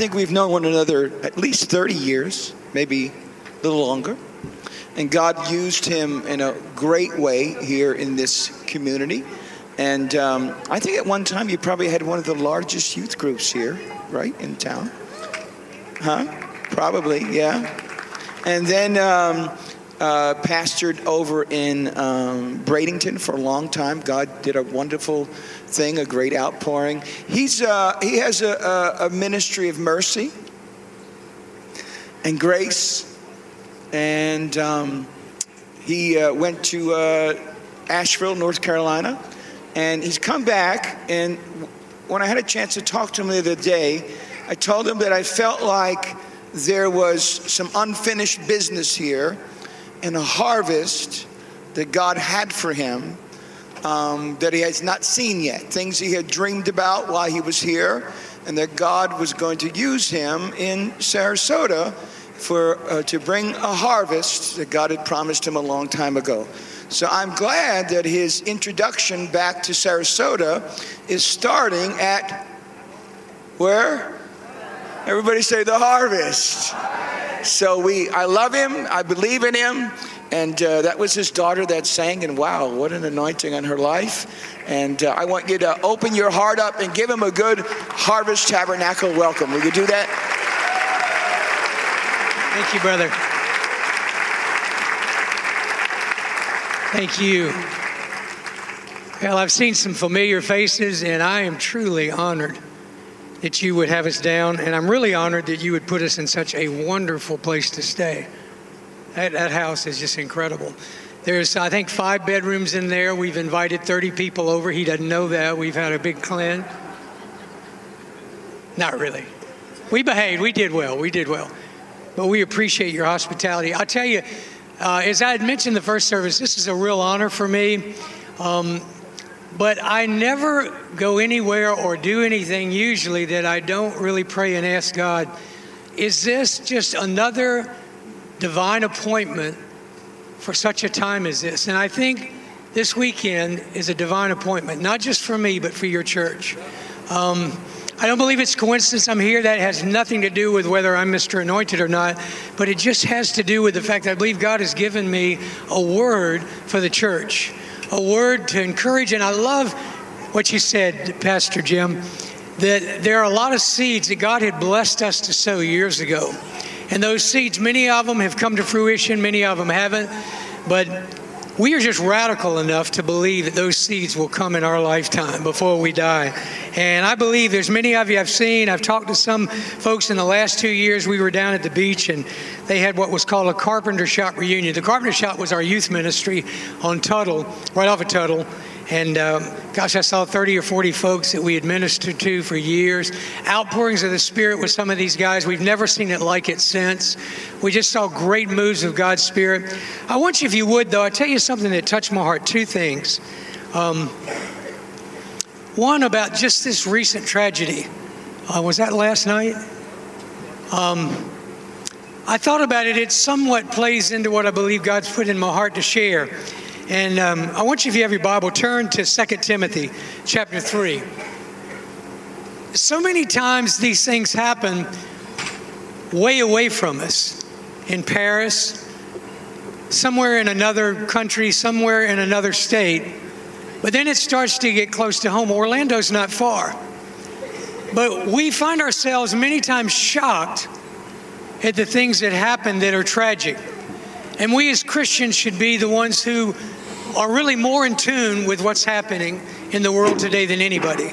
think we've known one another at least 30 years, maybe a little longer. And God used him in a great way here in this community. And um, I think at one time you probably had one of the largest youth groups here, right, in town. Huh? Probably, yeah. And then um, uh, pastored over in um, Bradenton for a long time. God did a wonderful thing, a great outpouring. He's, uh, he has a, a, a ministry of mercy and grace. And um, he uh, went to uh, Asheville, North Carolina. And he's come back. And when I had a chance to talk to him the other day, I told him that I felt like there was some unfinished business here and a harvest that God had for him um, that he has not seen yet. Things he had dreamed about while he was here, and that God was going to use him in Sarasota for uh, to bring a harvest that God had promised him a long time ago. So I'm glad that his introduction back to Sarasota is starting at where? Everybody say the harvest. So we, I love him. I believe in him. And uh, that was his daughter that sang, and wow, what an anointing on her life. And uh, I want you to open your heart up and give him a good Harvest Tabernacle welcome. Will you do that? Thank you, brother. Thank you. Well, I've seen some familiar faces, and I am truly honored that you would have us down, and I'm really honored that you would put us in such a wonderful place to stay. That, that house is just incredible. There's, I think, five bedrooms in there. We've invited 30 people over. He doesn't know that. We've had a big cleanse. Not really. We behaved. We did well. We did well. But we appreciate your hospitality. I'll tell you, uh, as I had mentioned the first service, this is a real honor for me. Um, but I never go anywhere or do anything usually that I don't really pray and ask God, is this just another divine appointment for such a time as this? And I think this weekend is a divine appointment, not just for me, but for your church. Um, I don't believe it's coincidence I'm here. That has nothing to do with whether I'm Mr. Anointed or not, but it just has to do with the fact that I believe God has given me a word for the church a word to encourage. And I love what you said, Pastor Jim, that there are a lot of seeds that God had blessed us to sow years ago. And those seeds, many of them have come to fruition, many of them haven't. But we are just radical enough to believe that those seeds will come in our lifetime before we die. And I believe there's many of you I've seen. I've talked to some folks in the last two years. We were down at the beach and they had what was called a carpenter shop reunion. The carpenter shop was our youth ministry on Tuttle, right off of Tuttle. And um, gosh, I saw 30 or 40 folks that we had ministered to for years. Outpourings of the Spirit with some of these guys. We've never seen it like it since. We just saw great moves of God's Spirit. I want you, if you would, though, I tell you something that touched my heart. Two things. Um, one about just this recent tragedy. Uh, was that last night? Um, I thought about it. It somewhat plays into what I believe God's put in my heart to share. And um, I want you, if you have your Bible, turn to 2 Timothy chapter 3. So many times these things happen way away from us in Paris, somewhere in another country, somewhere in another state. But then it starts to get close to home. Orlando's not far. But we find ourselves many times shocked at the things that happen that are tragic. And we as Christians should be the ones who are really more in tune with what's happening in the world today than anybody.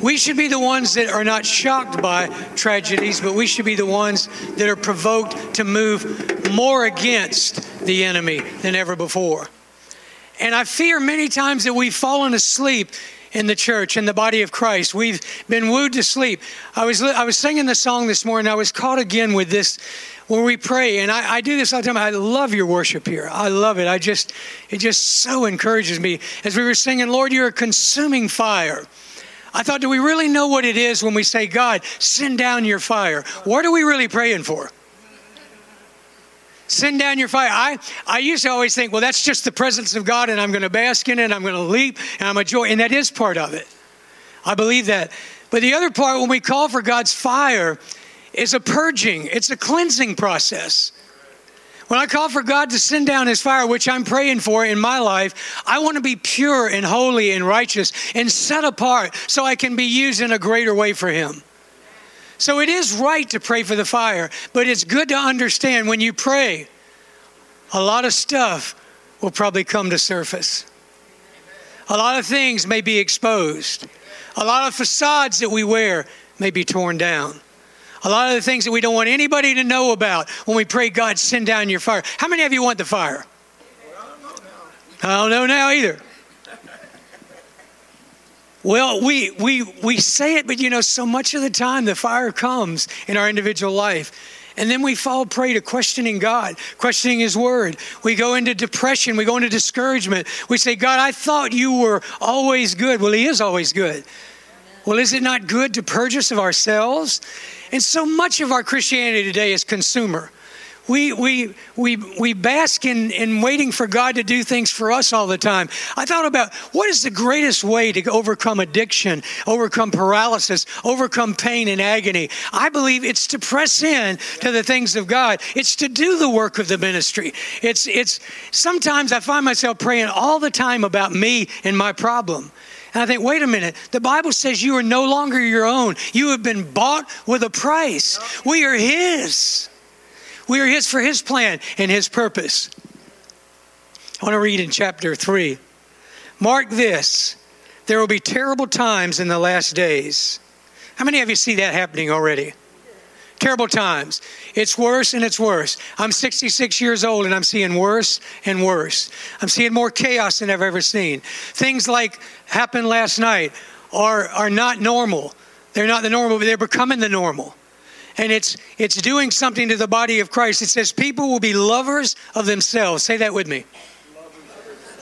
We should be the ones that are not shocked by tragedies, but we should be the ones that are provoked to move more against the enemy than ever before. And I fear many times that we've fallen asleep in the church, in the body of Christ. We've been wooed to sleep. I was, I was singing the song this morning. I was caught again with this where we pray, and I, I, do this all the time. I love your worship here. I love it. I just, it just so encourages me. As we were singing, Lord, you're a consuming fire. I thought, do we really know what it is when we say, God, send down your fire? What are we really praying for? Send down your fire. I, I used to always think, well, that's just the presence of God, and I'm going to bask in it, and I'm going to leap, and I'm a joy. And that is part of it. I believe that. But the other part, when we call for God's fire, is a purging, it's a cleansing process. When I call for God to send down His fire, which I'm praying for in my life, I want to be pure and holy and righteous and set apart so I can be used in a greater way for Him. So it is right to pray for the fire, but it's good to understand when you pray, a lot of stuff will probably come to surface. A lot of things may be exposed. A lot of facades that we wear may be torn down. A lot of the things that we don't want anybody to know about when we pray, God, send down your fire. How many of you want the fire? I don't know now either. Well, we, we, we say it, but you know, so much of the time the fire comes in our individual life. And then we fall prey to questioning God, questioning His Word. We go into depression. We go into discouragement. We say, God, I thought you were always good. Well, He is always good. Well, is it not good to purge us of ourselves? And so much of our Christianity today is consumer. We, we, we, we bask in, in waiting for God to do things for us all the time. I thought about what is the greatest way to overcome addiction, overcome paralysis, overcome pain and agony. I believe it's to press in to the things of God. It's to do the work of the ministry. It's, it's sometimes I find myself praying all the time about me and my problem. And I think, wait a minute, the Bible says you are no longer your own. You have been bought with a price. We are His. We are His for His plan and His purpose. I want to read in chapter 3. Mark this there will be terrible times in the last days. How many of you see that happening already? Terrible times. It's worse and it's worse. I'm 66 years old and I'm seeing worse and worse. I'm seeing more chaos than I've ever seen. Things like happened last night are, are not normal. They're not the normal, but they're becoming the normal. And it's, it's doing something to the body of Christ. It says people will be lovers of themselves. Say that with me.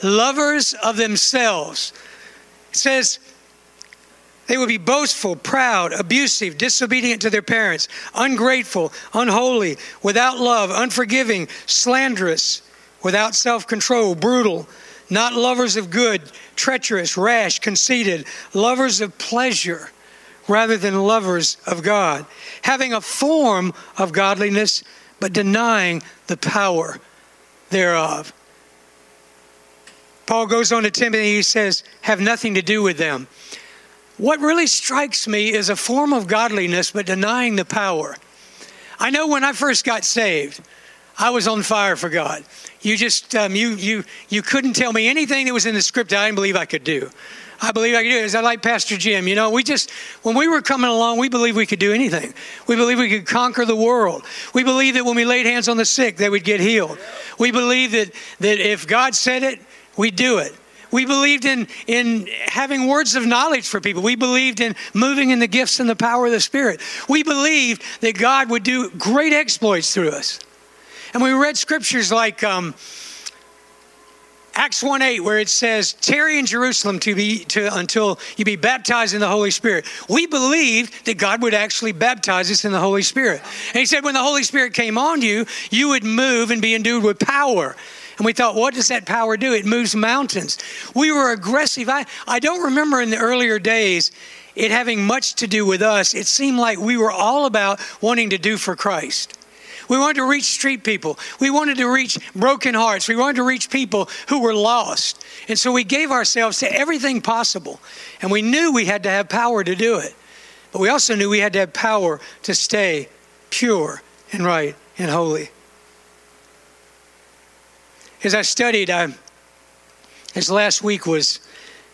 Lovers of themselves. It says they will be boastful, proud, abusive, disobedient to their parents, ungrateful, unholy, without love, unforgiving, slanderous, without self control, brutal, not lovers of good, treacherous, rash, conceited, lovers of pleasure rather than lovers of God, having a form of godliness but denying the power thereof. Paul goes on to Timothy, he says, have nothing to do with them. What really strikes me is a form of godliness, but denying the power. I know when I first got saved, I was on fire for God. You just um, you you you couldn't tell me anything that was in the script I didn't believe I could do. I believe I could do it. I like Pastor Jim. You know, we just when we were coming along, we believed we could do anything. We believed we could conquer the world. We believed that when we laid hands on the sick, they would get healed. We believed that that if God said it, we'd do it. We believed in, in having words of knowledge for people. We believed in moving in the gifts and the power of the Spirit. We believed that God would do great exploits through us. And we read scriptures like um, Acts 1 8, where it says, Tarry in Jerusalem to be, to, until you be baptized in the Holy Spirit. We believed that God would actually baptize us in the Holy Spirit. And He said, when the Holy Spirit came on you, you would move and be endued with power. And we thought, what does that power do? It moves mountains. We were aggressive. I, I don't remember in the earlier days it having much to do with us. It seemed like we were all about wanting to do for Christ. We wanted to reach street people. We wanted to reach broken hearts. We wanted to reach people who were lost. And so we gave ourselves to everything possible. And we knew we had to have power to do it. But we also knew we had to have power to stay pure and right and holy as I studied, I, this last week was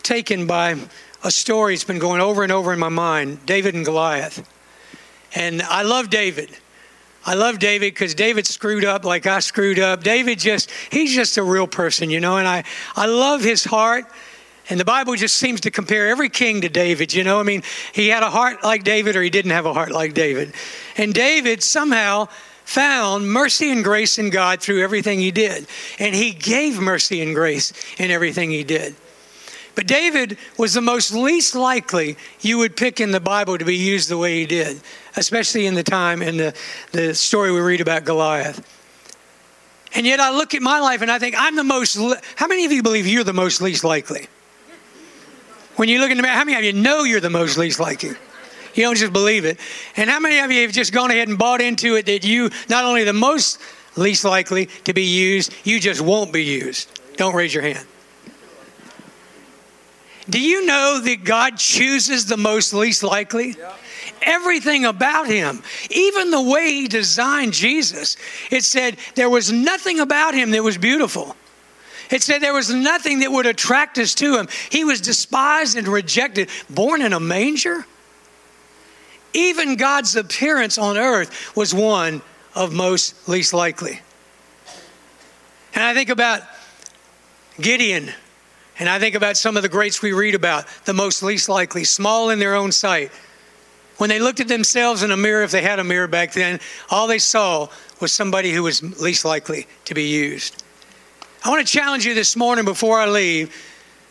taken by a story that's been going over and over in my mind David and Goliath. And I love David. I love David because David screwed up like I screwed up. David just, he's just a real person, you know, and I, I love his heart. And the Bible just seems to compare every king to David, you know. I mean, he had a heart like David or he didn't have a heart like David. And David somehow found mercy and grace in God through everything he did. And he gave mercy and grace in everything he did. But David was the most least likely you would pick in the Bible to be used the way he did, especially in the time in the, the story we read about Goliath. And yet I look at my life and I think I'm the most. How many of you believe you're the most least likely? When you look in the mirror, how many of you know you're the most least likely? You don't just believe it. And how many of you have just gone ahead and bought into it that you, not only the most least likely to be used, you just won't be used? Don't raise your hand. Do you know that God chooses the most least likely? Yeah. Everything about him, even the way he designed Jesus, it said there was nothing about him that was beautiful. It said there was nothing that would attract us to him. He was despised and rejected, born in a manger. Even God's appearance on earth was one of most least likely. And I think about Gideon, and I think about some of the greats we read about, the most least likely, small in their own sight. When they looked at themselves in a mirror, if they had a mirror back then, all they saw was somebody who was least likely to be used. I want to challenge you this morning before I leave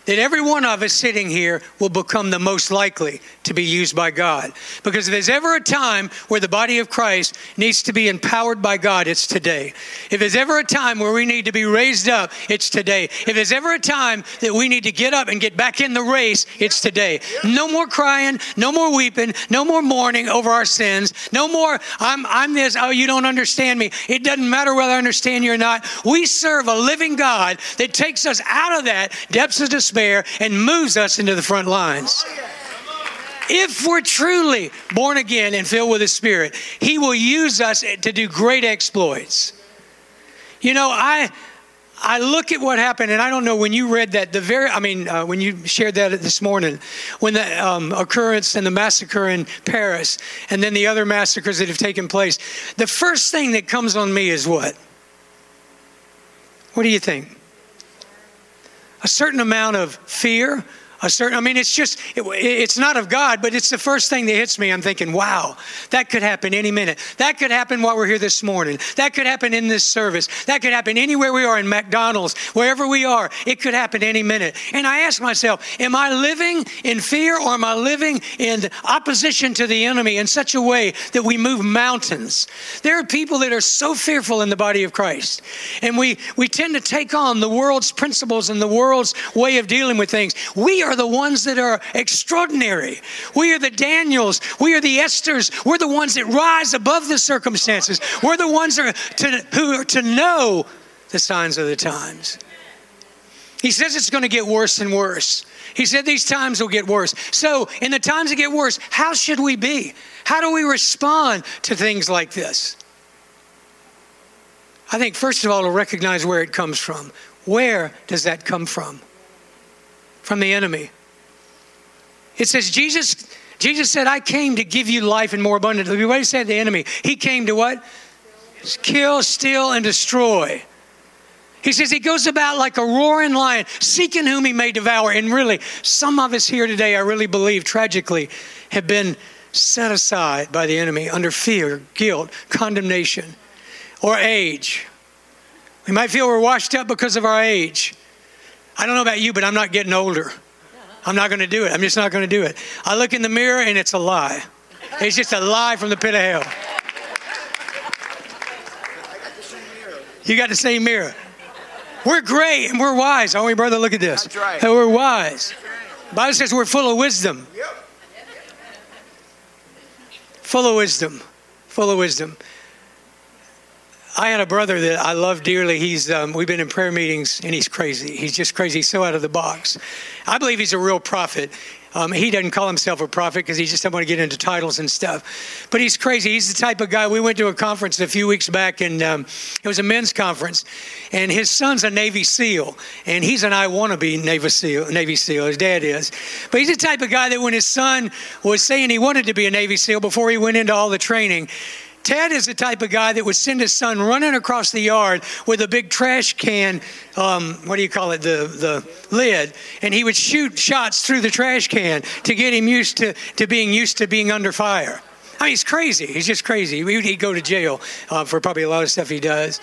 that every one of us sitting here will become the most likely to be used by God. Because if there's ever a time where the body of Christ needs to be empowered by God, it's today. If there's ever a time where we need to be raised up, it's today. If there's ever a time that we need to get up and get back in the race, it's today. No more crying, no more weeping, no more mourning over our sins, no more, I'm, I'm this, oh, you don't understand me. It doesn't matter whether I understand you or not. We serve a living God that takes us out of that depths of despair despair and moves us into the front lines. If we're truly born again and filled with the Spirit, He will use us to do great exploits. You know, I. I look at what happened, and I don't know when you read that. The very, I mean, uh, when you shared that this morning, when the um, occurrence and the massacre in Paris, and then the other massacres that have taken place, the first thing that comes on me is what? What do you think? A certain amount of fear, a certain, I mean, it's just, it, it's not of God, but it's the first thing that hits me. I'm thinking, wow, that could happen any minute. That could happen while we're here this morning. That could happen in this service. That could happen anywhere we are in McDonald's, wherever we are. It could happen any minute. And I ask myself, am I living in fear or am I living in opposition to the enemy in such a way that we move mountains? There are people that are so fearful in the body of Christ. And we, we tend to take on the world's principles and the world's way of dealing with things. We are the ones that are extraordinary. We are the Daniels. We are the Esthers. We're the ones that rise above the circumstances. We're the ones are to, who are to know the signs of the times. He says it's going to get worse and worse. He said these times will get worse. So, in the times that get worse, how should we be? How do we respond to things like this? I think, first of all, to recognize where it comes from. Where does that come from? From the enemy. It says Jesus Jesus said, I came to give you life and more abundantly. What he said the enemy? He came to what? Kill, steal, and destroy. He says he goes about like a roaring lion, seeking whom he may devour. And really, some of us here today, I really believe, tragically, have been set aside by the enemy under fear, guilt, condemnation, or age. We might feel we're washed up because of our age. I don't know about you, but I'm not getting older. I'm not going to do it. I'm just not going to do it. I look in the mirror and it's a lie. It's just a lie from the pit of hell. You got the same mirror. We're great and we're wise, aren't we, brother? Look at this. That's right. we're wise. Bible says we're full of wisdom. Full of wisdom. Full of wisdom. I had a brother that I love dearly. He's um, we've been in prayer meetings, and he's crazy. He's just crazy. He's so out of the box. I believe he's a real prophet. Um, he doesn't call himself a prophet because he just doesn't want to get into titles and stuff. But he's crazy. He's the type of guy. We went to a conference a few weeks back, and um, it was a men's conference. And his son's a Navy SEAL, and he's an I want to be Navy SEAL. Navy SEAL. His dad is. But he's the type of guy that when his son was saying he wanted to be a Navy SEAL before he went into all the training, Ted is the type of guy that would send his son running across the yard with a big trash can, um, what do you call it, the, the lid, and he would shoot shots through the trash can to get him used to, to being used to being under fire. I mean, he's crazy. He's just crazy. He'd go to jail uh, for probably a lot of stuff he does.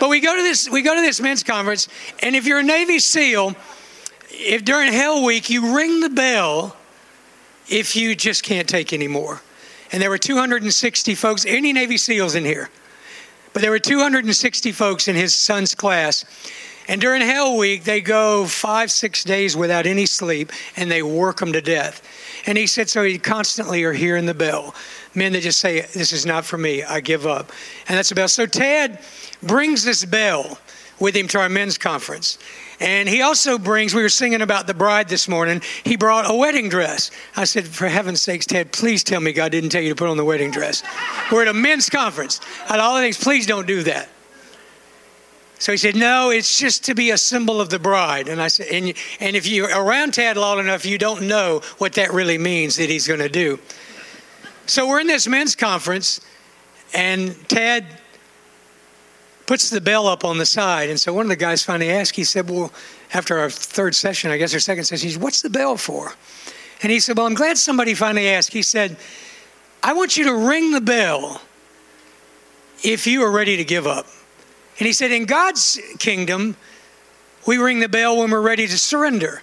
But we go to this we go to this men's conference, and if you're a Navy SEAL, if during Hell Week you ring the bell, if you just can't take anymore and there were 260 folks, any Navy SEALs in here, but there were 260 folks in his son's class. And during Hell Week, they go five, six days without any sleep and they work them to death. And he said, so you constantly are hearing the bell. Men that just say, This is not for me, I give up. And that's the bell. So Ted brings this bell with him to our men's conference. And he also brings, we were singing about the bride this morning, he brought a wedding dress. I said, For heaven's sakes, Ted, please tell me God didn't tell you to put on the wedding dress. We're at a men's conference. Out all the things, please don't do that. So he said, No, it's just to be a symbol of the bride. And I said, And, and if you're around Tad long enough, you don't know what that really means that he's going to do. So we're in this men's conference, and Tad puts the bell up on the side. And so one of the guys finally asked, he said, Well, after our third session, I guess our second session, he said, What's the bell for? And he said, Well, I'm glad somebody finally asked. He said, I want you to ring the bell if you are ready to give up. And he said, In God's kingdom, we ring the bell when we're ready to surrender.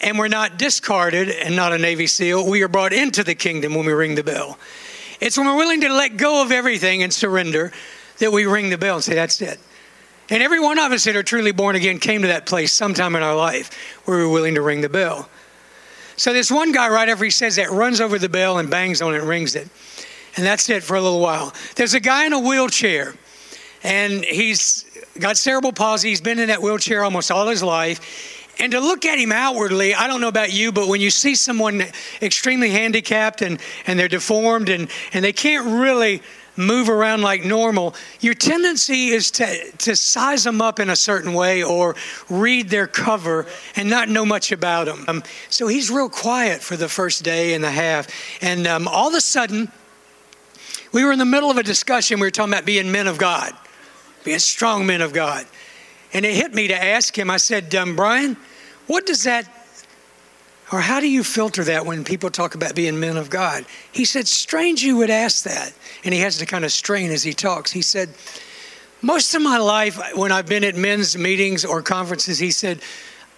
And we're not discarded and not a Navy SEAL. We are brought into the kingdom when we ring the bell. It's when we're willing to let go of everything and surrender that we ring the bell and say, That's it. And every one of us that are truly born again came to that place sometime in our life where we were willing to ring the bell. So this one guy, right after he says that, runs over the bell and bangs on it and rings it. And that's it for a little while. There's a guy in a wheelchair, and he's got cerebral palsy. He's been in that wheelchair almost all his life. And to look at him outwardly, I don't know about you, but when you see someone extremely handicapped and, and they're deformed and, and they can't really move around like normal, your tendency is to, to size them up in a certain way or read their cover and not know much about them. Um, so he's real quiet for the first day and a half. And um, all of a sudden, we were in the middle of a discussion. We were talking about being men of God, being strong men of God. And it hit me to ask him, I said, um, Brian, what does that, or how do you filter that when people talk about being men of God? He said, Strange you would ask that. And he has to kind of strain as he talks. He said, Most of my life, when I've been at men's meetings or conferences, he said,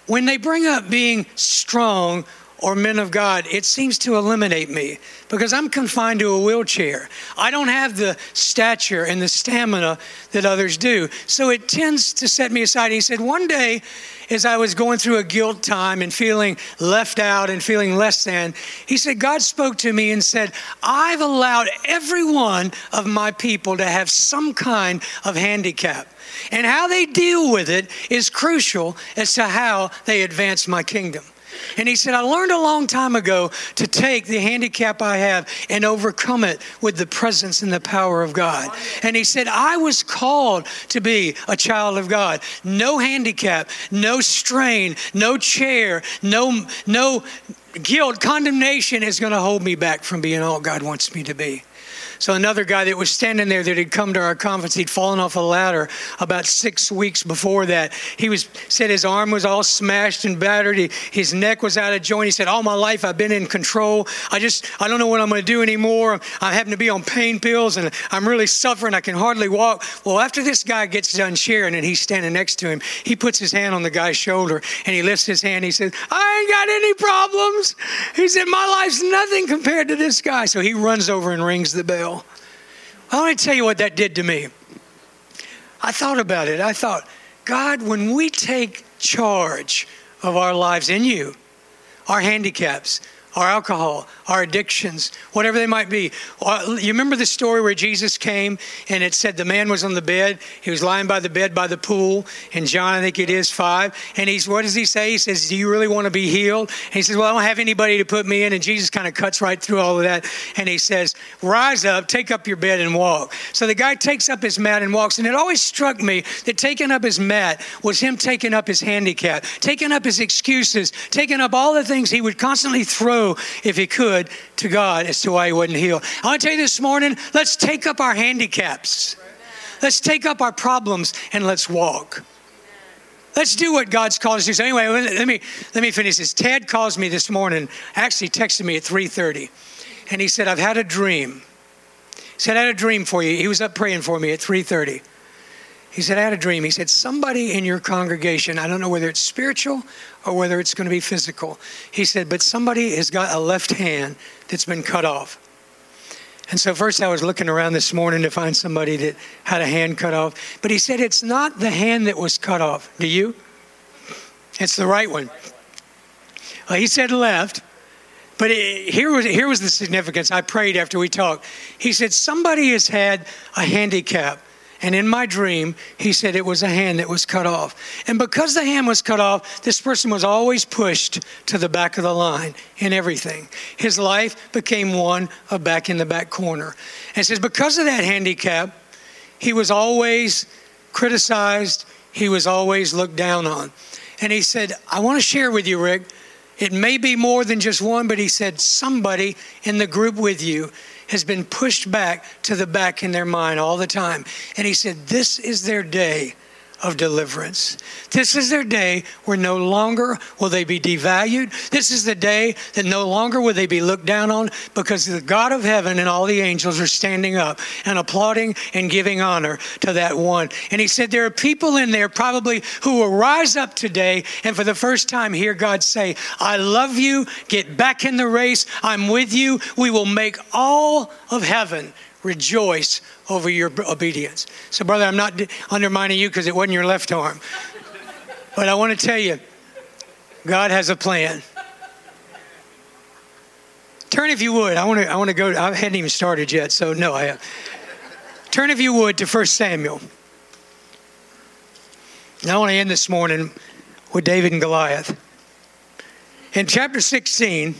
when they bring up being strong or men of God, it seems to eliminate me because I'm confined to a wheelchair. I don't have the stature and the stamina that others do. So it tends to set me aside. He said, One day, as I was going through a guilt time and feeling left out and feeling less than, he said, God spoke to me and said, I've allowed every one of my people to have some kind of handicap. And how they deal with it is crucial as to how they advance my kingdom. And he said, I learned a long time ago to take the handicap I have and overcome it with the presence and the power of God. And he said, I was called to be a child of God. No handicap, no strain, no chair, no, no guilt, condemnation is going to hold me back from being all God wants me to be. So another guy that was standing there that had come to our conference, he'd fallen off a ladder about six weeks before that. He was said his arm was all smashed and battered. He, his neck was out of joint. He said, "All my life I've been in control. I just I don't know what I'm going to do anymore. I happen to be on pain pills and I'm really suffering. I can hardly walk." Well, after this guy gets done sharing and he's standing next to him, he puts his hand on the guy's shoulder and he lifts his hand. He says, "I ain't got any problems." He said, "My life's nothing compared to this guy." So he runs over and rings the bell. I want to tell you what that did to me. I thought about it. I thought, God, when we take charge of our lives in you, our handicaps, our alcohol, our addictions, whatever they might be. Uh, you remember the story where Jesus came and it said the man was on the bed. He was lying by the bed by the pool. In John, I think it is five. And he's, what does he say? He says, Do you really want to be healed? And he says, Well, I don't have anybody to put me in. And Jesus kind of cuts right through all of that. And he says, Rise up, take up your bed and walk. So the guy takes up his mat and walks. And it always struck me that taking up his mat was him taking up his handicap, taking up his excuses, taking up all the things he would constantly throw if he could, to God as to why he wasn't healed. I want to tell you this morning let's take up our handicaps, let's take up our problems, and let's walk. Let's do what God's called us to do. So anyway, let me let me finish this. Ted calls me this morning, actually texted me at 3:30, and he said, I've had a dream. He said, I had a dream for you. He was up praying for me at 3:30. He said, I had a dream. He said, somebody in your congregation, I don't know whether it's spiritual or whether it's going to be physical. He said, but somebody has got a left hand that's been cut off. And so, first, I was looking around this morning to find somebody that had a hand cut off. But he said, It's not the hand that was cut off. Do you? It's the right one. Well, he said left. But it, here, was, here was the significance. I prayed after we talked. He said, Somebody has had a handicap and in my dream, he said it was a hand that was cut off. And because the hand was cut off, this person was always pushed to the back of the line in everything. His life became one of back in the back corner. And says, because of that handicap, he was always criticized, he was always looked down on. And he said, I want to share with you, Rick. It may be more than just one, but he said, somebody in the group with you has been pushed back to the back in their mind all the time. And he said, This is their day of deliverance. This is their day where no longer will they be devalued. This is the day that no longer will they be looked down on because the God of heaven and all the angels are standing up and applauding and giving honor to that one. And he said, There are people in there probably who will rise up today and for the first time hear God say, I love you. Get back in the race. I'm with you. We will make all of heaven rejoice over your obedience. So, brother, I'm not undermining you because it wasn't your left arm. But I want to tell you, God has a plan. Turn if you would. I want to. I want to go. I hadn't even started yet, so no, I have. Turn if you would to 1 Samuel. And I want to end this morning with David and Goliath. In chapter 16,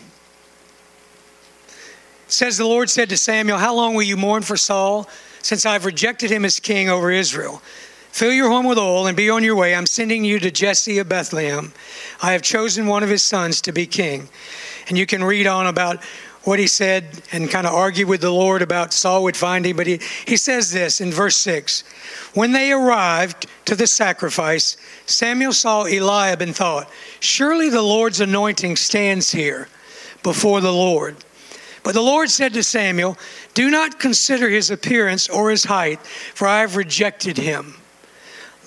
says the Lord said to Samuel, How long will you mourn for Saul, since I've rejected him as king over Israel? Fill your home with oil and be on your way. I'm sending you to Jesse of Bethlehem. I have chosen one of his sons to be king. And you can read on about what he said and kind of argue with the Lord about Saul would find him. But he, he says this in verse 6 When they arrived to the sacrifice, Samuel saw Eliab and thought, Surely the Lord's anointing stands here before the Lord. But the Lord said to Samuel, Do not consider his appearance or his height, for I have rejected him.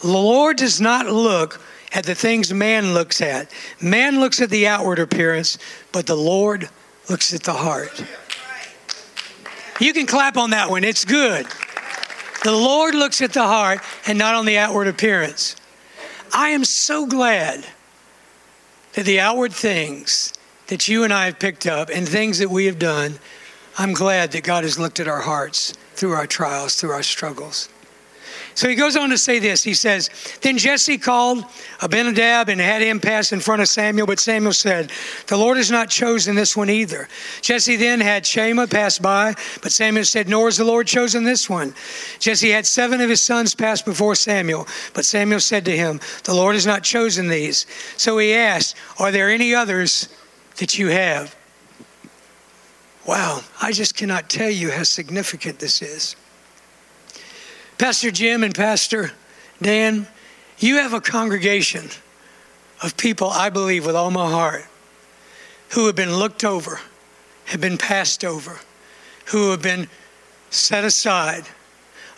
The Lord does not look at the things man looks at. Man looks at the outward appearance, but the Lord looks at the heart. You can clap on that one, it's good. The Lord looks at the heart and not on the outward appearance. I am so glad that the outward things that you and I have picked up and things that we have done, I'm glad that God has looked at our hearts through our trials, through our struggles. So he goes on to say this. He says, Then Jesse called Abinadab and had him pass in front of Samuel, but Samuel said, The Lord has not chosen this one either. Jesse then had Shammah pass by, but Samuel said, Nor has the Lord chosen this one. Jesse had seven of his sons pass before Samuel, but Samuel said to him, The Lord has not chosen these. So he asked, Are there any others that you have. Wow, I just cannot tell you how significant this is. Pastor Jim and Pastor Dan, you have a congregation of people, I believe with all my heart, who have been looked over, have been passed over, who have been set aside.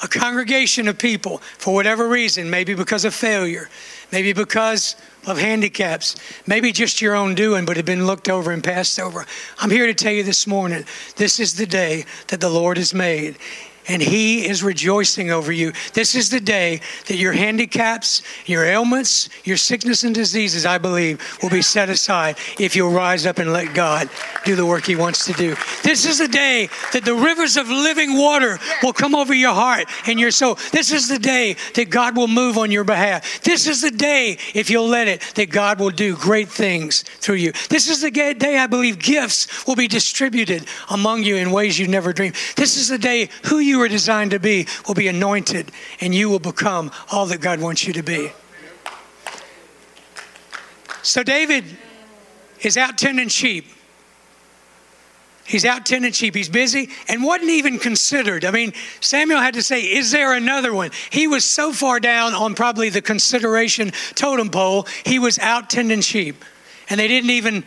A congregation of people, for whatever reason, maybe because of failure, maybe because of handicaps, maybe just your own doing, but have been looked over and passed over. I'm here to tell you this morning this is the day that the Lord has made and He is rejoicing over you. This is the day that your handicaps, your ailments, your sickness and diseases, I believe, will be set aside if you'll rise up and let God do the work He wants to do. This is the day that the rivers of living water will come over your heart and your soul. This is the day that God will move on your behalf. This is the day, if you'll let it, that God will do great things through you. This is the day I believe gifts will be distributed among you in ways you never dreamed. This is the day who you you were designed to be will be anointed and you will become all that God wants you to be. So David is out tending sheep. He's out tending sheep. He's busy and wasn't even considered. I mean, Samuel had to say, Is there another one? He was so far down on probably the consideration totem pole, he was out tending sheep. And they didn't even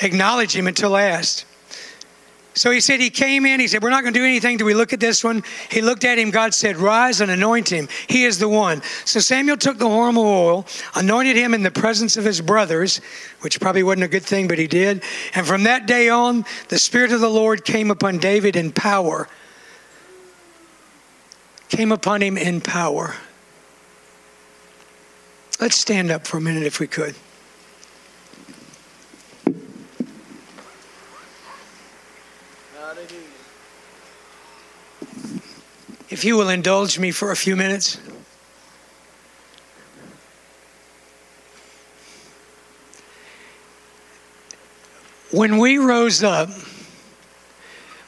acknowledge him until last. So he said he came in. He said, We're not going to do anything till we look at this one. He looked at him. God said, Rise and anoint him. He is the one. So Samuel took the horn of oil, anointed him in the presence of his brothers, which probably wasn't a good thing, but he did. And from that day on, the Spirit of the Lord came upon David in power. Came upon him in power. Let's stand up for a minute if we could. If you will indulge me for a few minutes. When we rose up,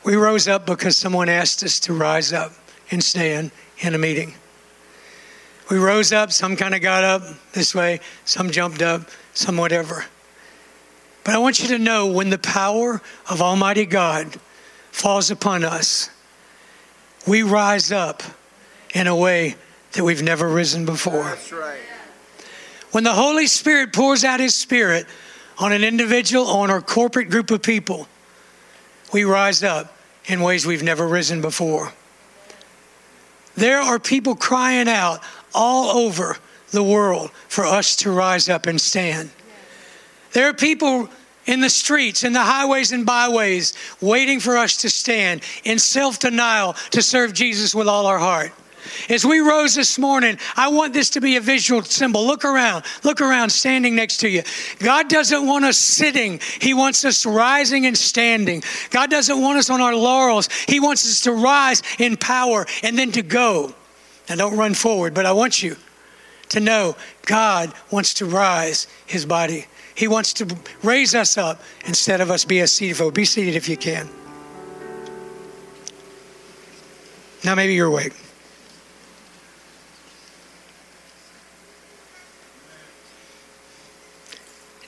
we rose up because someone asked us to rise up and stand in a meeting. We rose up, some kind of got up this way, some jumped up, some whatever. But I want you to know when the power of Almighty God falls upon us, we rise up in a way that we've never risen before. Right. When the Holy Spirit pours out His Spirit on an individual, on a corporate group of people, we rise up in ways we've never risen before. There are people crying out all over the world for us to rise up and stand. There are people in the streets, in the highways and byways, waiting for us to stand in self denial to serve Jesus with all our heart. As we rose this morning, I want this to be a visual symbol. Look around, look around, standing next to you. God doesn't want us sitting, He wants us rising and standing. God doesn't want us on our laurels, He wants us to rise in power and then to go. Now, don't run forward, but I want you to know God wants to rise His body. He wants to raise us up instead of us be a seated. Be seated if you can. Now, maybe you're awake.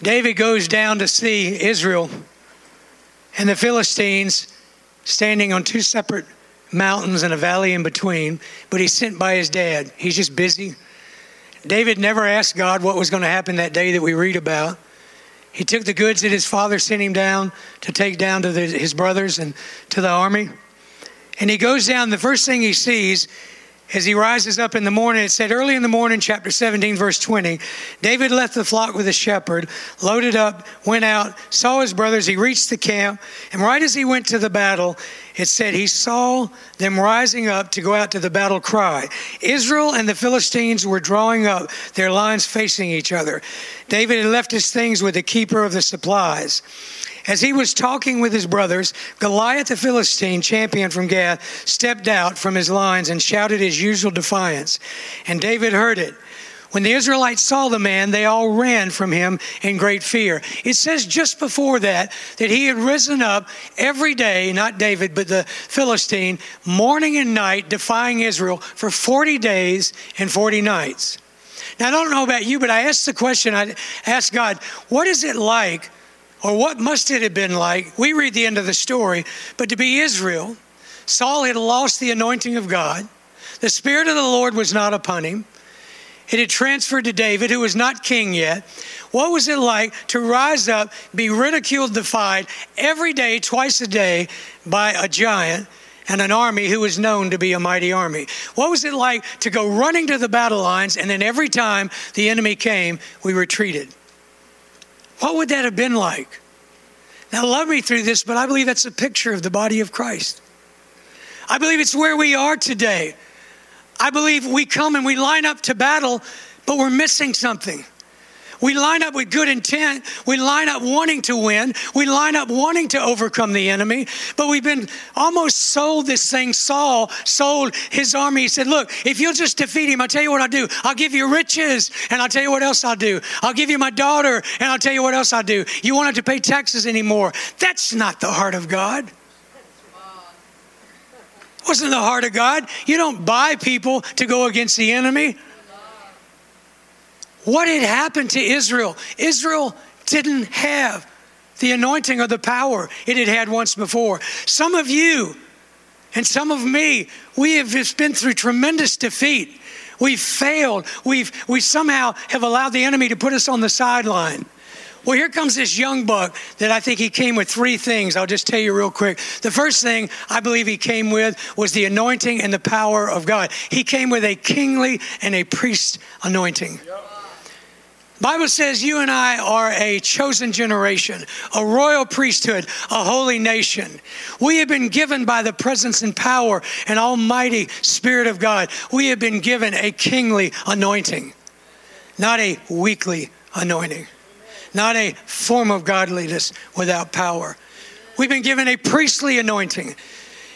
David goes down to see Israel and the Philistines standing on two separate mountains and a valley in between, but he's sent by his dad. He's just busy. David never asked God what was going to happen that day that we read about. He took the goods that his father sent him down to take down to the, his brothers and to the army. And he goes down, the first thing he sees as he rises up in the morning, it said early in the morning, chapter 17, verse 20, David left the flock with a shepherd, loaded up, went out, saw his brothers. He reached the camp, and right as he went to the battle, it said he saw them rising up to go out to the battle cry. Israel and the Philistines were drawing up, their lines facing each other. David had left his things with the keeper of the supplies. As he was talking with his brothers, Goliath the Philistine, champion from Gath, stepped out from his lines and shouted his usual defiance. And David heard it. When the Israelites saw the man, they all ran from him in great fear. It says just before that that he had risen up every day, not David, but the Philistine, morning and night, defying Israel for 40 days and 40 nights. Now, I don't know about you, but I asked the question I asked God, what is it like or what must it have been like? We read the end of the story, but to be Israel, Saul had lost the anointing of God. The Spirit of the Lord was not upon him. It had transferred to David, who was not king yet. What was it like to rise up, be ridiculed, defied every day, twice a day, by a giant and an army who was known to be a mighty army? What was it like to go running to the battle lines and then every time the enemy came, we retreated? What would that have been like? Now, love me through this, but I believe that's a picture of the body of Christ. I believe it's where we are today. I believe we come and we line up to battle, but we're missing something. We line up with good intent. We line up wanting to win. We line up wanting to overcome the enemy. But we've been almost sold this thing. Saul sold his army. He said, Look, if you'll just defeat him, I'll tell you what I'll do. I'll give you riches, and I'll tell you what else I'll do. I'll give you my daughter, and I'll tell you what else I'll do. You won't have to pay taxes anymore. That's not the heart of God wasn't the heart of God. You don't buy people to go against the enemy. What had happened to Israel? Israel didn't have the anointing or the power it had had once before. Some of you and some of me, we have just been through tremendous defeat. We've failed. We've we somehow have allowed the enemy to put us on the sideline. Well, here comes this young buck that I think he came with three things. I'll just tell you real quick. The first thing I believe he came with was the anointing and the power of God. He came with a kingly and a priest anointing. Bible says you and I are a chosen generation, a royal priesthood, a holy nation. We have been given by the presence and power and almighty spirit of God. We have been given a kingly anointing, not a weekly anointing not a form of godliness without power. We've been given a priestly anointing.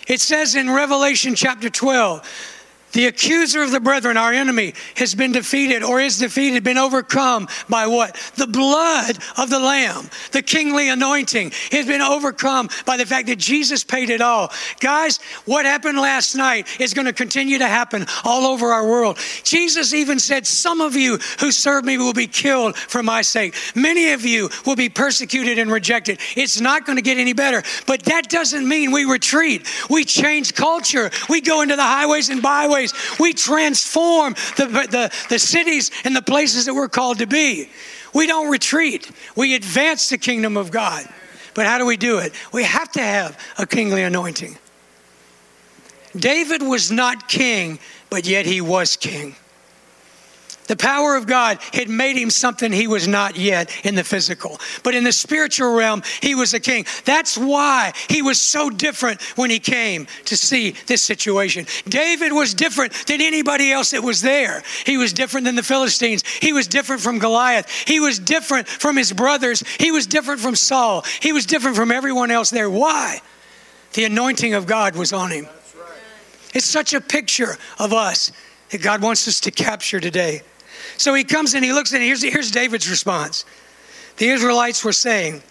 It says in Revelation chapter 12, the accuser of the brethren, our enemy, has been defeated or is defeated, been overcome by what? The blood of the Lamb, the kingly anointing. has been overcome by the fact that Jesus paid it all. Guys, what happened last night is going to continue to happen all over our world. Jesus even said, Some of you who serve me will be killed for my sake. Many of you will be persecuted and rejected. It's not going to get any better. But that doesn't mean we retreat. We change culture. We go into the highways and byways we transform the, the, the cities and the places that we're called to be. We don't retreat, we advance the kingdom of God. But how do we do it? We have to have a kingly anointing. David was not king, but yet he was king. The power of God had made him something he was not yet in the physical. But in the spiritual realm, he was a king. That's why he was so different when he came to see this situation. David was different than anybody else that was there. He was different than the Philistines. He was different from Goliath. He was different from his brothers. He was different from Saul. He was different from everyone else there. Why? The anointing of God was on him. It's such a picture of us that God wants us to capture today. So he comes and he looks and here's, here's David's response. The Israelites were saying,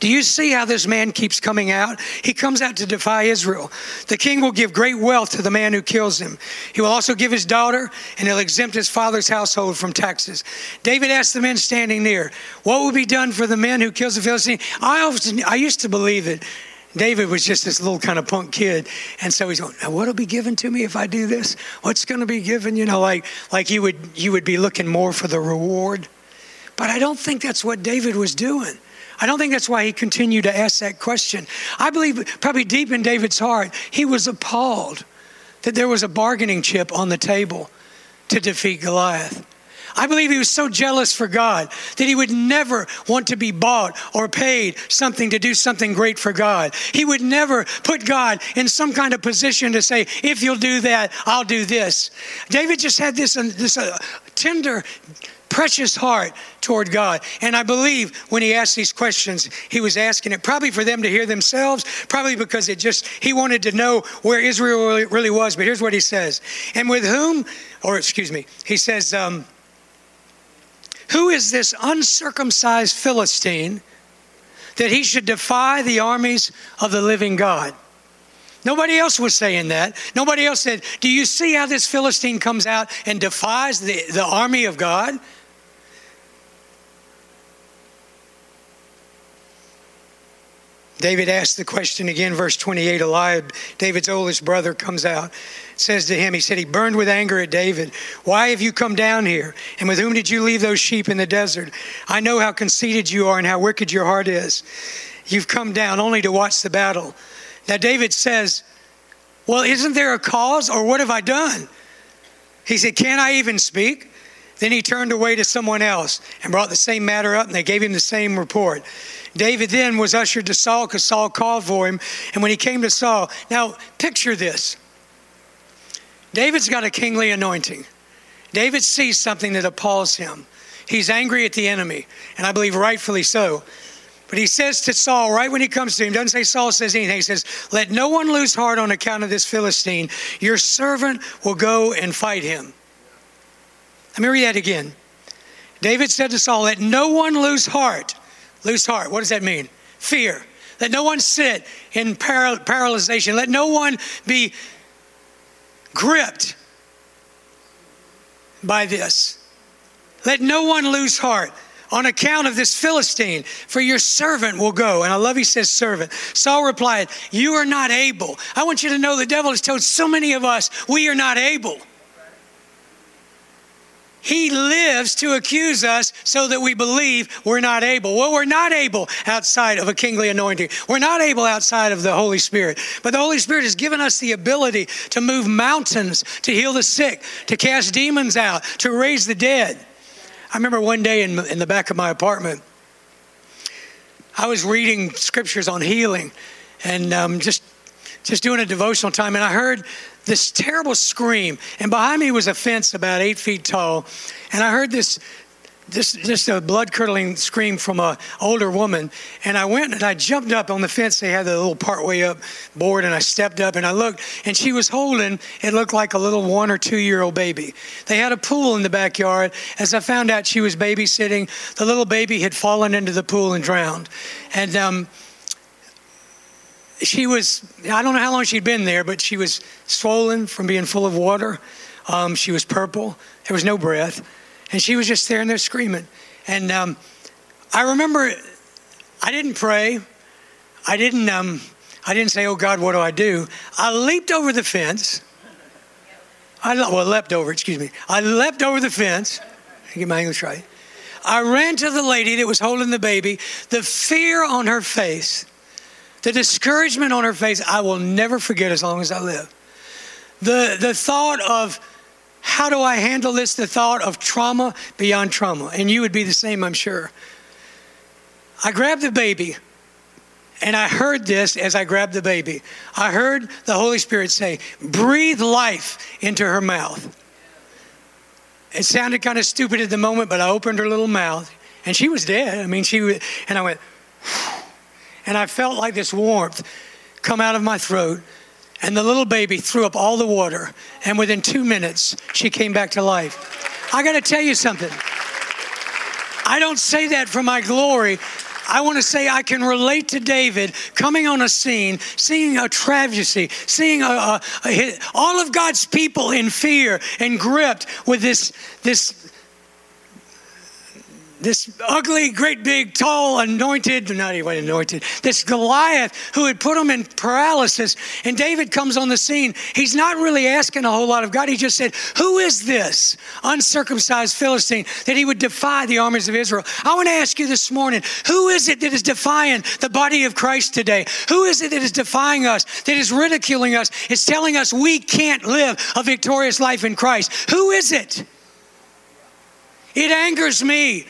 do you see how this man keeps coming out? He comes out to defy Israel. The king will give great wealth to the man who kills him. He will also give his daughter, and he'll exempt his father's household from taxes. David asked the men standing near, What will be done for the men who kills the Philistine? I often I used to believe that David was just this little kind of punk kid. And so he's going, what'll be given to me if I do this? What's going to be given? You know, like, like you would, you would be looking more for the reward. But I don't think that's what David was doing. I don't think that's why he continued to ask that question. I believe probably deep in David's heart, he was appalled that there was a bargaining chip on the table to defeat Goliath. I believe he was so jealous for God that he would never want to be bought or paid something to do something great for God. He would never put God in some kind of position to say, if you'll do that, I'll do this. David just had this, uh, this uh, tender, precious heart toward God. And I believe when he asked these questions, he was asking it probably for them to hear themselves, probably because it just, he wanted to know where Israel really, really was. But here's what he says. And with whom, or excuse me, he says, um, who is this uncircumcised Philistine that he should defy the armies of the living God? Nobody else was saying that. Nobody else said, Do you see how this Philistine comes out and defies the, the army of God? David asked the question again, verse 28. Eliab, David's oldest brother, comes out, says to him, He said, He burned with anger at David. Why have you come down here? And with whom did you leave those sheep in the desert? I know how conceited you are and how wicked your heart is. You've come down only to watch the battle. Now, David says, Well, isn't there a cause, or what have I done? He said, Can't I even speak? Then he turned away to someone else and brought the same matter up, and they gave him the same report. David then was ushered to Saul because Saul called for him. And when he came to Saul, now picture this David's got a kingly anointing. David sees something that appalls him. He's angry at the enemy, and I believe rightfully so. But he says to Saul, right when he comes to him, doesn't say Saul says anything. He says, Let no one lose heart on account of this Philistine. Your servant will go and fight him. Let me read that again. David said to Saul, Let no one lose heart Lose heart. What does that mean? Fear. Let no one sit in paral- paralyzation. Let no one be gripped by this. Let no one lose heart on account of this Philistine, for your servant will go. And I love he says servant. Saul replied, You are not able. I want you to know the devil has told so many of us we are not able. He lives to accuse us so that we believe we're not able. Well, we're not able outside of a kingly anointing. We're not able outside of the Holy Spirit. But the Holy Spirit has given us the ability to move mountains, to heal the sick, to cast demons out, to raise the dead. I remember one day in, in the back of my apartment, I was reading scriptures on healing and um, just just doing a devotional time, and I heard this terrible scream. And behind me was a fence about eight feet tall. And I heard this, this just a blood curdling scream from a older woman. And I went and I jumped up on the fence. They had the little part way up board, and I stepped up and I looked, and she was holding, it looked like a little one or two year old baby. They had a pool in the backyard. As I found out she was babysitting, the little baby had fallen into the pool and drowned. And, um, she was, I don't know how long she'd been there, but she was swollen from being full of water. Um, she was purple. There was no breath. And she was just there and there screaming. And um, I remember I didn't pray. I didn't, um, I didn't say, oh God, what do I do? I leaped over the fence. I, well, leapt over, excuse me. I leapt over the fence. Get my English right. I ran to the lady that was holding the baby. The fear on her face the discouragement on her face, I will never forget as long as I live. The, the thought of, how do I handle this? The thought of trauma beyond trauma. And you would be the same, I'm sure. I grabbed the baby, and I heard this as I grabbed the baby. I heard the Holy Spirit say, breathe life into her mouth. It sounded kind of stupid at the moment, but I opened her little mouth, and she was dead. I mean, she was, and I went, and I felt like this warmth come out of my throat. And the little baby threw up all the water. And within two minutes, she came back to life. I got to tell you something. I don't say that for my glory. I want to say I can relate to David coming on a scene, seeing a tragedy, seeing a, a, a, all of God's people in fear and gripped with this, this this ugly, great, big, tall, anointed, not even anointed, this Goliath who had put him in paralysis. And David comes on the scene. He's not really asking a whole lot of God. He just said, Who is this uncircumcised Philistine that he would defy the armies of Israel? I want to ask you this morning who is it that is defying the body of Christ today? Who is it that is defying us, that is ridiculing us? It's telling us we can't live a victorious life in Christ. Who is it? It angers me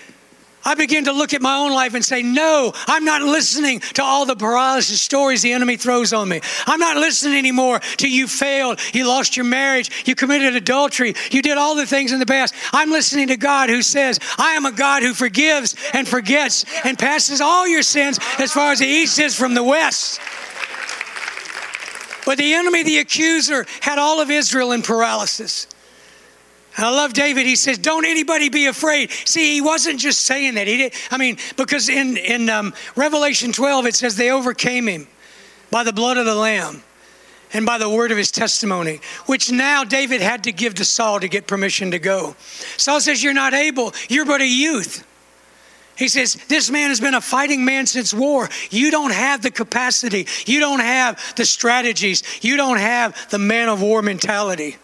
I begin to look at my own life and say, No, I'm not listening to all the paralysis stories the enemy throws on me. I'm not listening anymore to you failed, you lost your marriage, you committed adultery, you did all the things in the past. I'm listening to God who says, I am a God who forgives and forgets and passes all your sins as far as the east is from the west. But the enemy, the accuser, had all of Israel in paralysis. I love David. He says, "Don't anybody be afraid." See, he wasn't just saying that. He did. I mean, because in in um, Revelation 12 it says they overcame him by the blood of the Lamb and by the word of his testimony, which now David had to give to Saul to get permission to go. Saul says, "You're not able. You're but a youth." He says, This man has been a fighting man since war. You don't have the capacity. You don't have the strategies. You don't have the man of war mentality.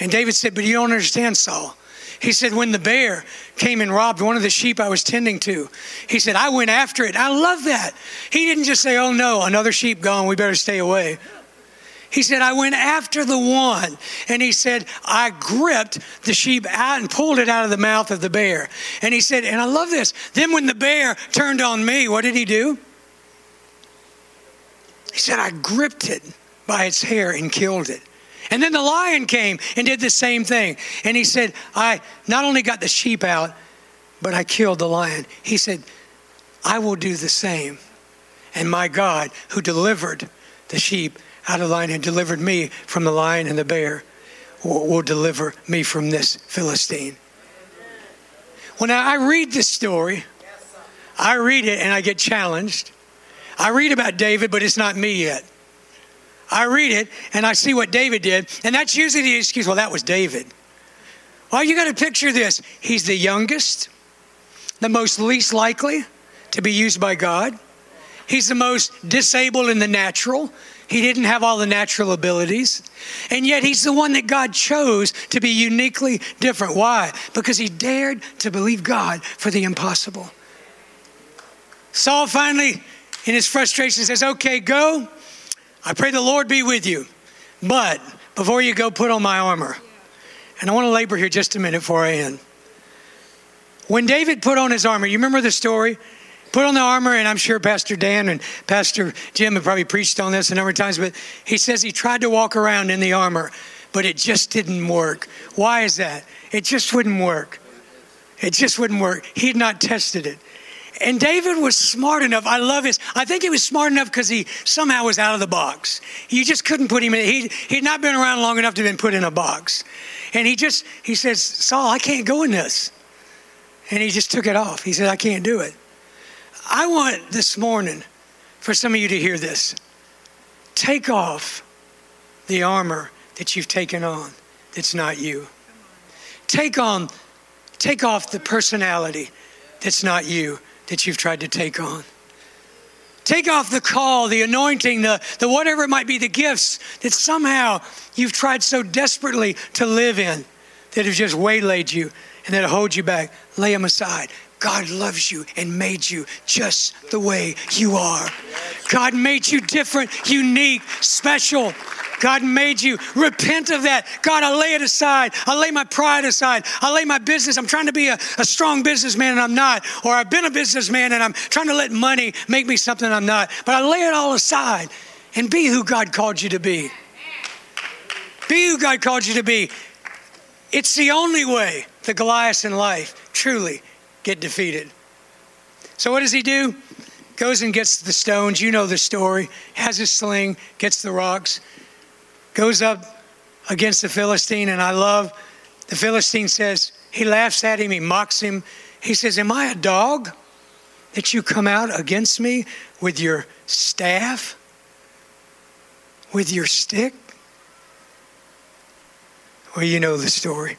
And David said, But you don't understand, Saul. He said, When the bear came and robbed one of the sheep I was tending to, he said, I went after it. I love that. He didn't just say, Oh no, another sheep gone, we better stay away. He said, I went after the one. And he said, I gripped the sheep out and pulled it out of the mouth of the bear. And he said, and I love this. Then when the bear turned on me, what did he do? He said, I gripped it by its hair and killed it. And then the lion came and did the same thing. And he said, I not only got the sheep out, but I killed the lion. He said, I will do the same. And my God, who delivered the sheep out of the lion and delivered me from the lion and the bear, will, deliver me from this Philistine. When I read this story, I read it and I get challenged. I read about David, but it's not me yet. I read it and I see what David did, and that's usually the excuse. Well, that was David. Well, you got to picture this. He's the youngest, the most least likely to be used by God. He's the most disabled in the natural. He didn't have all the natural abilities. And yet he's the one that God chose to be uniquely different. Why? Because he dared to believe God for the impossible. Saul finally, in his frustration, says, Okay, go. I pray the Lord be with you. But before you go, put on my armor. And I want to labor here just a minute before I end. When David put on his armor, you remember the story? Put on the armor, and I'm sure Pastor Dan and Pastor Jim have probably preached on this a number of times, but he says he tried to walk around in the armor, but it just didn't work. Why is that? It just wouldn't work. It just wouldn't work. He had not tested it. And David was smart enough. I love his. I think he was smart enough because he somehow was out of the box. You just couldn't put him in. He he'd not been around long enough to have been put in a box. And he just he says, Saul, I can't go in this. And he just took it off. He said, I can't do it. I want this morning for some of you to hear this. Take off the armor that you've taken on that's not you. Take on take off the personality that's not you that you've tried to take on. Take off the call, the anointing, the, the whatever it might be, the gifts that somehow you've tried so desperately to live in that have just waylaid you and that hold you back. Lay them aside. God loves you and made you just the way you are. God made you different, unique, special. God made you. Repent of that. God, I lay it aside. I lay my pride aside. I lay my business. I'm trying to be a, a strong businessman and I'm not. Or I've been a businessman and I'm trying to let money make me something I'm not. But I lay it all aside and be who God called you to be. Be who God called you to be. It's the only way the Goliath in life truly get defeated. So, what does he do? Goes and gets the stones. You know the story. Has his sling, gets the rocks goes up against the Philistine, and I love the Philistine says, he laughs at him, he mocks him. He says, Am I a dog that you come out against me with your staff, with your stick? Well, you know the story.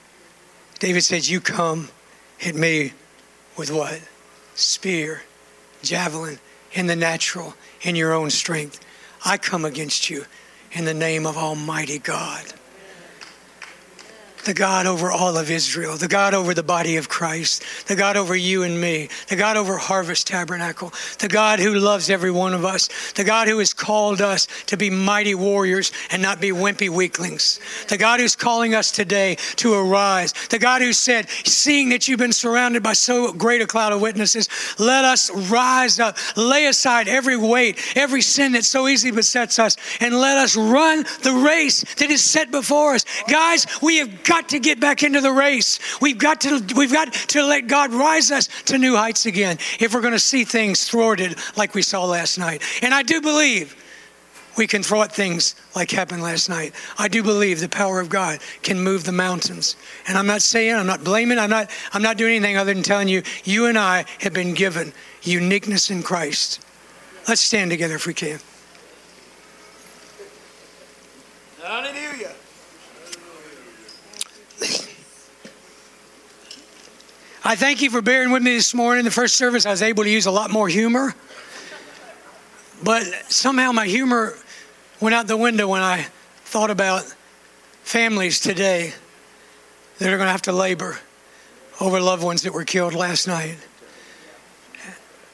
David says, You come hit me with what? Spear, javelin, in the natural, in your own strength. I come against you in the name of Almighty God the God over all of Israel, the God over the body of Christ, the God over you and me, the God over Harvest Tabernacle, the God who loves every one of us, the God who has called us to be mighty warriors and not be wimpy weaklings, the God who's calling us today to arise, the God who said, Seeing that you've been surrounded by so great a cloud of witnesses, let us rise up, lay aside every weight, every sin that so easily besets us, and let us run the race that is set before us. Guys, we have got got to get back into the race. We've got to, we've got to let God rise us to new heights again if we're going to see things thwarted like we saw last night. And I do believe we can thwart things like happened last night. I do believe the power of God can move the mountains. And I'm not saying, I'm not blaming, I'm not, I'm not doing anything other than telling you, you and I have been given uniqueness in Christ. Let's stand together if we can. Hallelujah. I thank you for bearing with me this morning. In the first service, I was able to use a lot more humor. But somehow my humor went out the window when I thought about families today that are going to have to labor over loved ones that were killed last night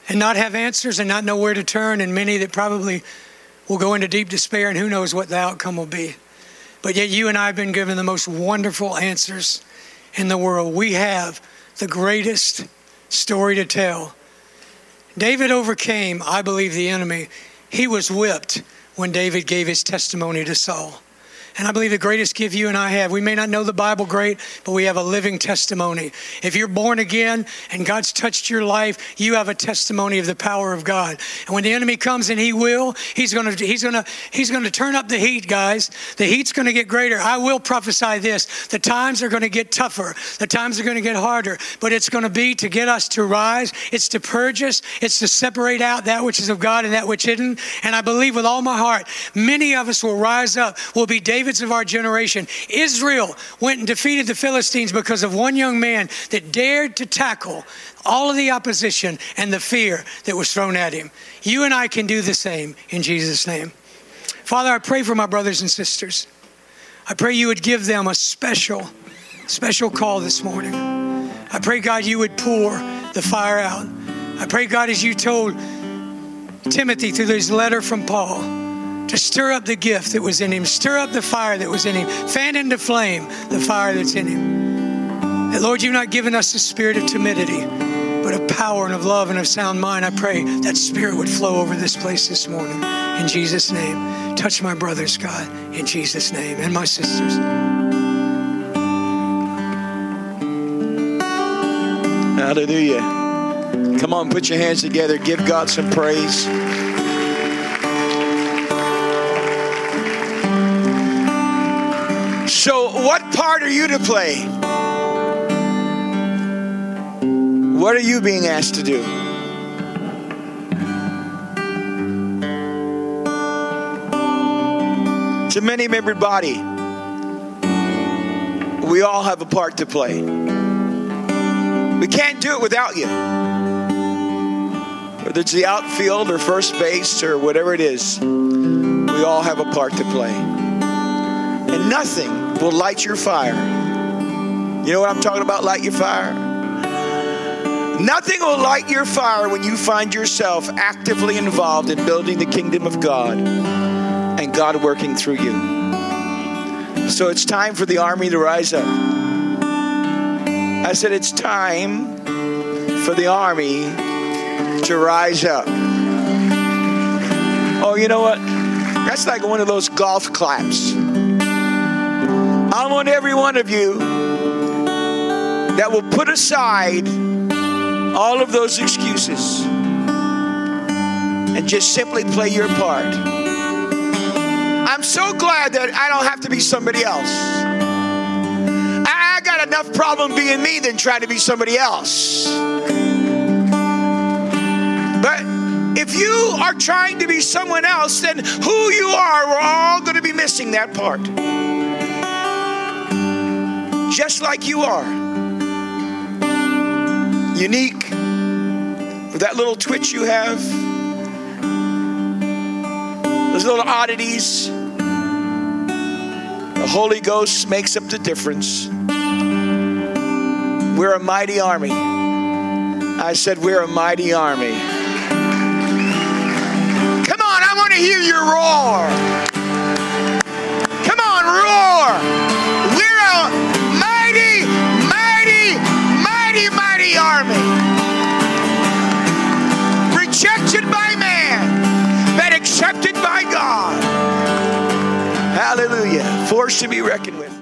and not have answers and not know where to turn, and many that probably will go into deep despair, and who knows what the outcome will be. But yet, you and I have been given the most wonderful answers in the world. We have the greatest story to tell. David overcame, I believe, the enemy. He was whipped when David gave his testimony to Saul. And I believe the greatest gift you and I have, we may not know the Bible great, but we have a living testimony. If you're born again and God's touched your life, you have a testimony of the power of God. And when the enemy comes, and he will, he's going to he's going to he's going to turn up the heat, guys. The heat's going to get greater. I will prophesy this. The times are going to get tougher. The times are going to get harder, but it's going to be to get us to rise. It's to purge us. It's to separate out that which is of God and that which isn't. And I believe with all my heart, many of us will rise up. Will be David Davids of our generation. Israel went and defeated the Philistines because of one young man that dared to tackle all of the opposition and the fear that was thrown at him. You and I can do the same in Jesus' name. Father, I pray for my brothers and sisters. I pray you would give them a special, special call this morning. I pray, God, you would pour the fire out. I pray, God, as you told Timothy through this letter from Paul, to stir up the gift that was in him, stir up the fire that was in him, fan into flame the fire that's in him. Lord, you've not given us the spirit of timidity, but of power and of love and of sound mind. I pray that spirit would flow over this place this morning. In Jesus' name. Touch my brothers, God, in Jesus' name, and my sisters. Hallelujah. Come on, put your hands together. Give God some praise. Part are you to play? What are you being asked to do? A many membered body. We all have a part to play. We can't do it without you. Whether it's the outfield or first base or whatever it is, we all have a part to play. And nothing will light your fire. You know what I'm talking about? Light your fire. Nothing will light your fire when you find yourself actively involved in building the kingdom of God and God working through you. So it's time for the army to rise up. I said, it's time for the army to rise up. Oh, you know what? That's like one of those golf claps. I want every one of you that will put aside all of those excuses and just simply play your part. I'm so glad that I don't have to be somebody else. I got enough problem being me than trying to be somebody else. But if you are trying to be someone else, then who you are, we're all going to be missing that part. Just like you are. Unique. With that little twitch you have, those little oddities. The Holy Ghost makes up the difference. We're a mighty army. I said, We're a mighty army. Come on, I want to hear your roar. Army. Rejected by man, but accepted by God. Hallelujah. Force to be reckoned with.